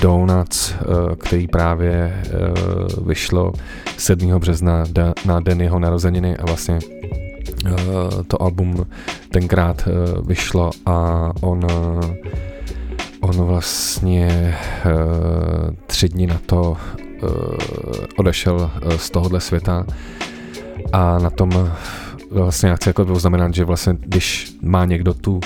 Donuts, eh, který právě eh, vyšlo 7. března na den jeho narozeniny a vlastně to album tenkrát vyšlo a on on vlastně tři dny na to odešel z tohohle světa a na tom vlastně já chci jako poznamenat, že vlastně když má někdo tu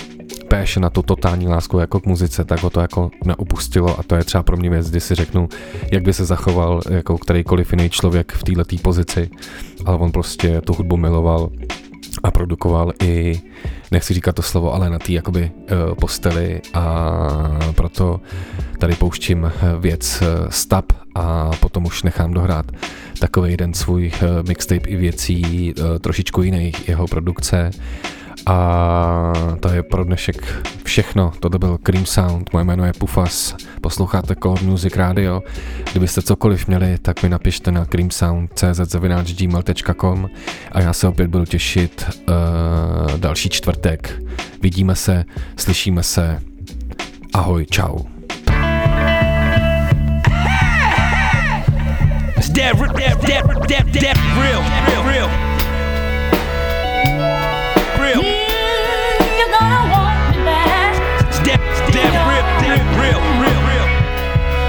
passion na tu totální lásku jako k muzice, tak ho to jako neupustilo a to je třeba pro mě věc, kdy si řeknu, jak by se zachoval jako kterýkoliv jiný člověk v této pozici, ale on prostě tu hudbu miloval a produkoval i, nechci říkat to slovo, ale na té jakoby uh, posteli a proto tady pouštím eh, věc uh, Stab a potom už nechám dohrát takový jeden svůj mixtape i věcí trošičku jiných jeho produkce a to je pro dnešek všechno. Toto byl Cream Sound, moje jméno je Pufas, posloucháte Cold Music Radio. Kdybyste cokoliv měli, tak mi napište na creamsound.cz.gmail.com a já se opět budu těšit uh, další čtvrtek. Vidíme se, slyšíme se. Ahoj, čau. Real, real,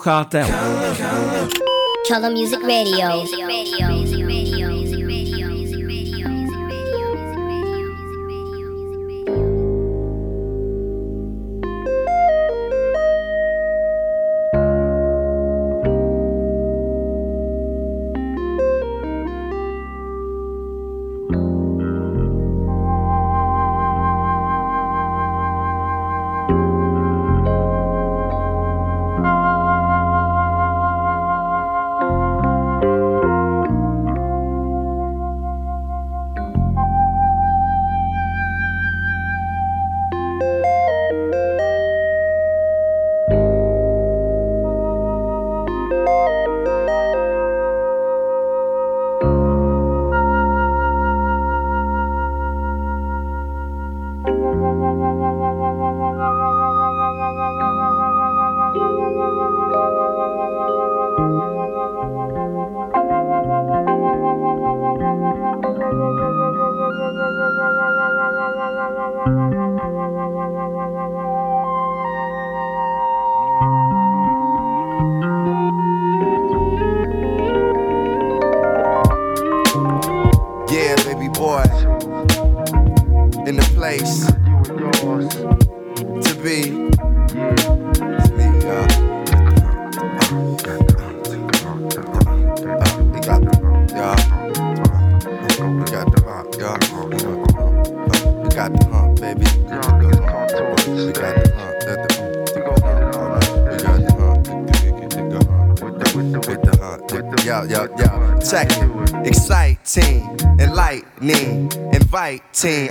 Posloucháte Color Music Radio.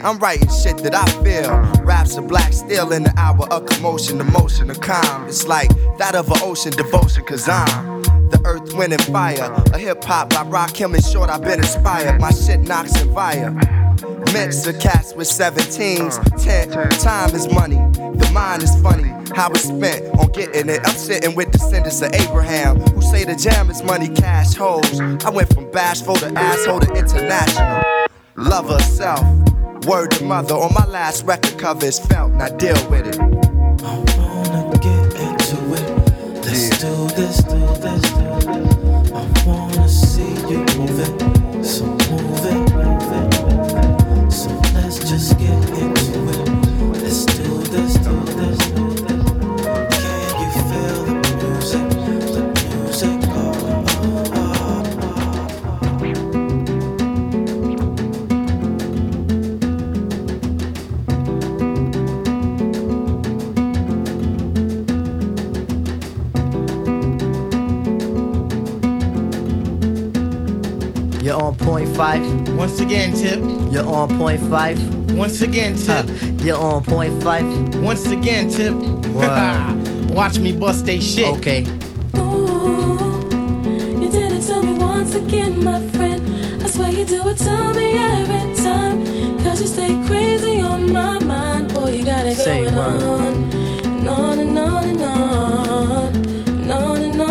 I'm writing shit that I feel. Raps are black steel in the hour of commotion, emotion, and calm. It's like that of an ocean devotion, cause I'm the earth wind, and fire. A hip hop by Rakim and Short, I've been inspired. My shit knocks and fire. Mix of cats with 17s. Ten, time is money. The mind is funny. How it's spent on getting it. I'm sitting with descendants of Abraham who say the jam is money, cash, hoes. I went from bashful to asshole to international. Love herself. Word to mother on my last record cover is felt. Now deal with it. Once again, Tip. You're on point Phife. Once again, Tip. You're on point Phife. Once again, Tip. Word. Watch me bust they shit. Okay. You did it to me once again, my friend. I swear you do it to me every time. Cause you stay crazy on my mind. Boy, you got it Say going on. On and on and on. And on and on and on.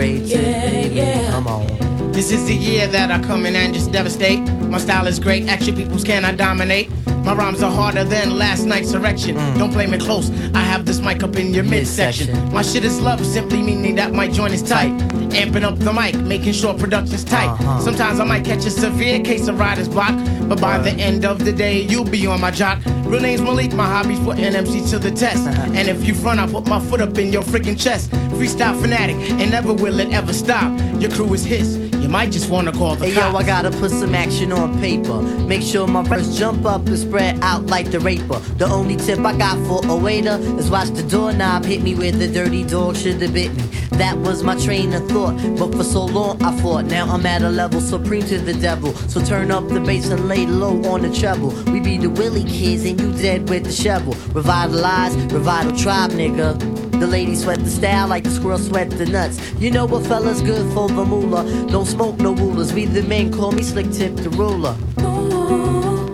JD and the Ray Yeah, yeah. Come on. This is the year that I come in and just devastate. My style is great, action peoples cannot dominate. My rhymes are harder than last night's erection. Don't play me close, I have this mic up in your midsection. Midsection. My shit is love, simply meaning that my joint is tight. Amping up the mic, making sure production's tight. Uh-huh. Sometimes I might catch a severe case of writer's block, but by the end of the day, you'll be on my jock. Real name's Malik, my hobby's putting MC to the test. And if you front, I put my foot up in your freaking chest. Freestyle fanatic, and never will it ever stop. Your crew is his, you might just wanna call the Hey yo. I gotta put some action on paper. Make sure my verse jump up and spread out like the raper. The only tip I got for a waiter is watch the doorknob hit me where the dirty dog should have bit me. That was my train of thought, but for so long I fought. Now I'm at a level supreme to the devil. So turn up the bass and lay low on the treble. We be the Willie kids and you dead with the shovel. Revitalize, revital tribe, nigga. The ladies sweat the style like the squirrel sweat the nuts. You know what fella's good for the moolah. Don't smoke no rulers. We the men call me slick tip the ruler. Ooh,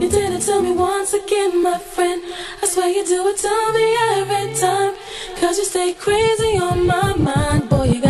you did it to me once again, my friend. I swear you do it to me every time. Cause you stay crazy on my mind. Boy, you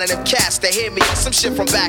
And them cats that hear me. Some shit from back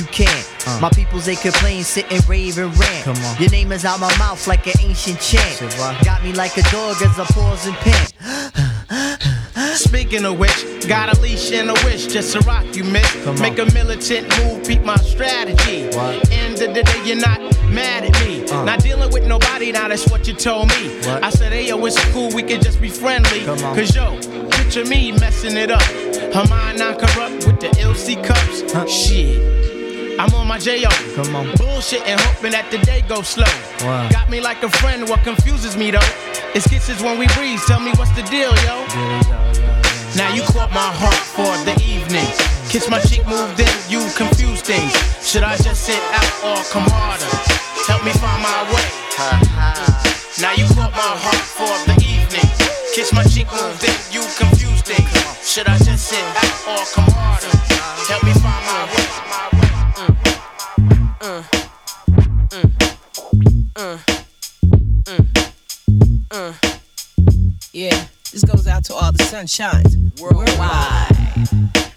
you can't. Uh. My peoples they complain, sit and rave and rant. Come on. Your name is out my mouth like an ancient chant. Got me like a dog as I pause and pant. Speaking of which, got a leash and a wish just to rock you, miss. Make a militant move, beat my strategy. End of the day, you're not mad at me. Uh. Not dealing with nobody, now that's what you told me. I said, hey, yo, it's cool, we can just be friendly. Cause yo, picture me messing it up. Her mind not corrupt with the LC cups. Huh? Shit. I'm on my J.O. Come on. Bullshit and hoping that the day goes slow. Wow. Got me like a friend, what confuses me though? It's kisses when we breathe, tell me what's the deal, yo? Now you caught my heart for the evening. Kiss my cheek, move then you confuse things. Should I just sit out or come harder? Help me find my way. Now you caught my heart for the evening. Kiss my cheek, move then you confuse things. Should I just sit out or come harder? Worldwide.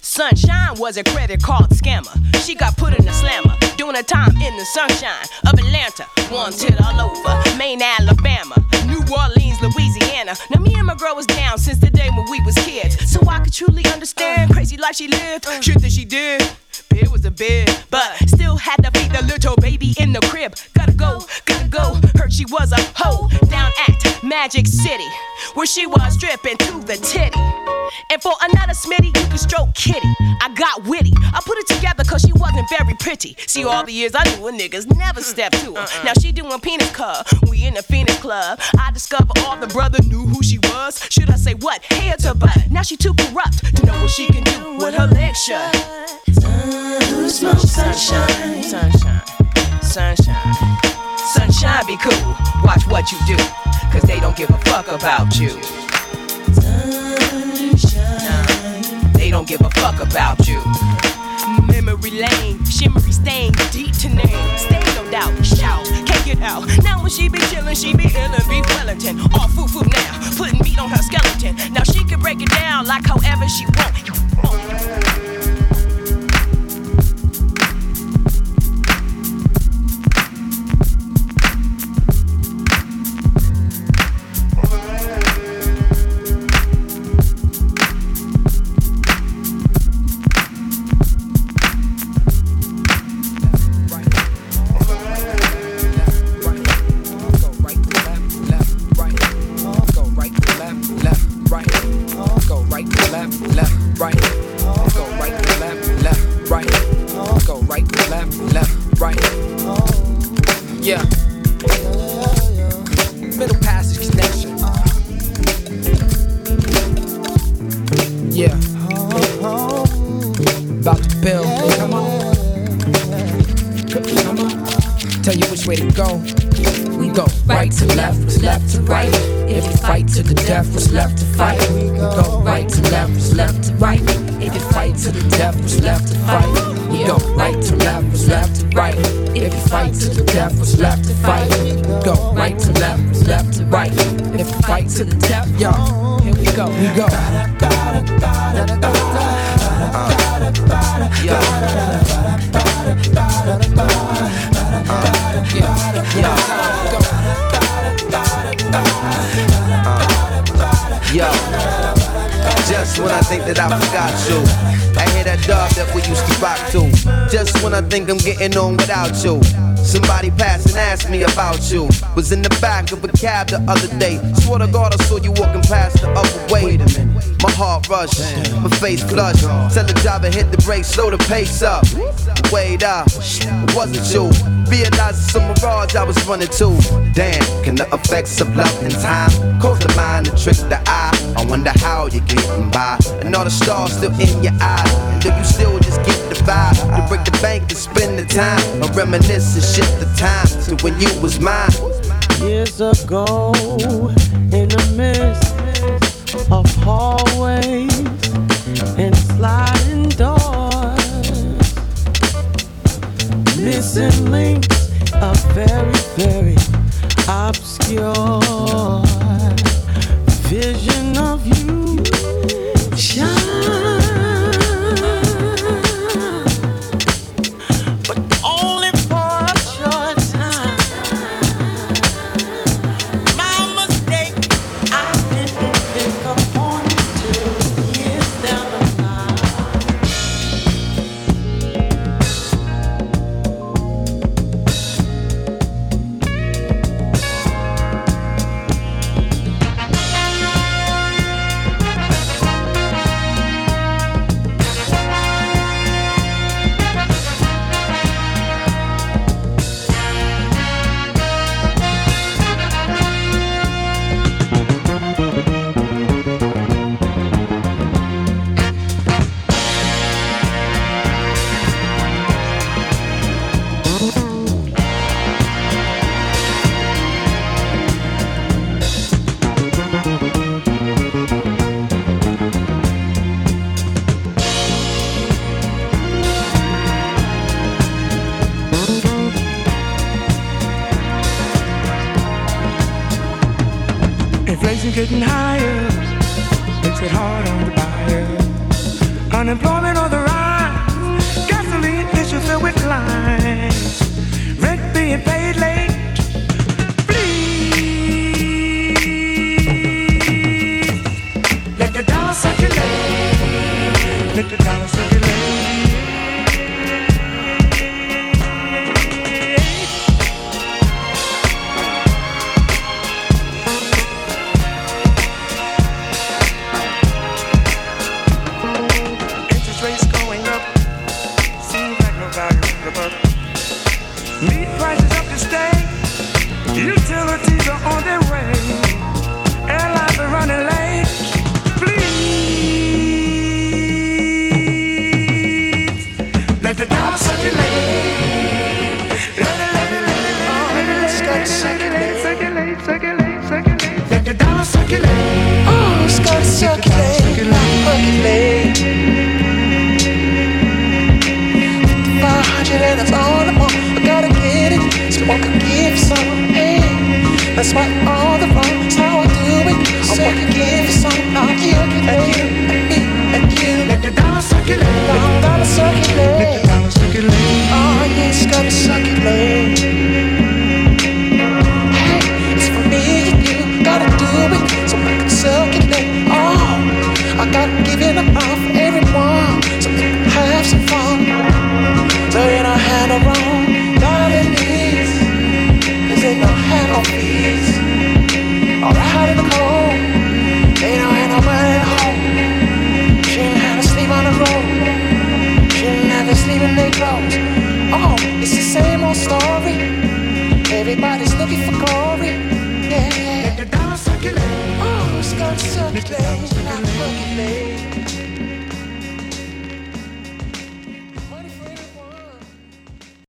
Sunshine was a credit card scammer. She got put in a slammer, doing her time in the sunshine of Atlanta. Wanted all over, Maine, Alabama, New Orleans, Louisiana. Now me and my girl was down since the day when we was kids, so I could truly understand crazy life she lived, shit that she did. It was a bit, but still had to feed the little baby in the crib. Gotta go, gotta go. Heard she was a hoe down at Magic City, where she was stripping to the titty. And for another smitty, you can stroke kitty. I got witty. I put it together cause she wasn't very pretty. See, all the years I knew her niggas never stepped to her. Now she doing penis club. We in the Phoenix Club. I discovered all the brother knew who she was. Should I say what? Head to butt. Now she too corrupt to know what she can do with her legs shut. Who smokes sunshine? Sunshine. Sunshine. Sunshine be cool. Watch what you do. Cause they don't give a fuck about you. They don't give a fuck about you. Memory lane, shimmery stain, deep to name. Stay no doubt, shout, can't get out. Now when she be chillin', she be illin', beef Wellington. All foo foo now, putting meat on her skeleton. Now she can break it down like however she want. think I'm getting on without you. Somebody passed and asked me about you. Was in the back of a cab the other day. Swear to God, I saw you walking past the other way. Wait a minute. My heart rushed, Damn. my face flushed. Tell the driver hit the brakes, slow the pace up. Wait up, it wasn't you. Realized some mirage I was running to. Damn, can the effects of love and time cause the mind to trick the eye? I wonder how you're getting by, and all the stars still in your eyes. And do you still just get vibe. Break the bank and spend the time. a reminisce and shift the time to when you was mine. Years ago.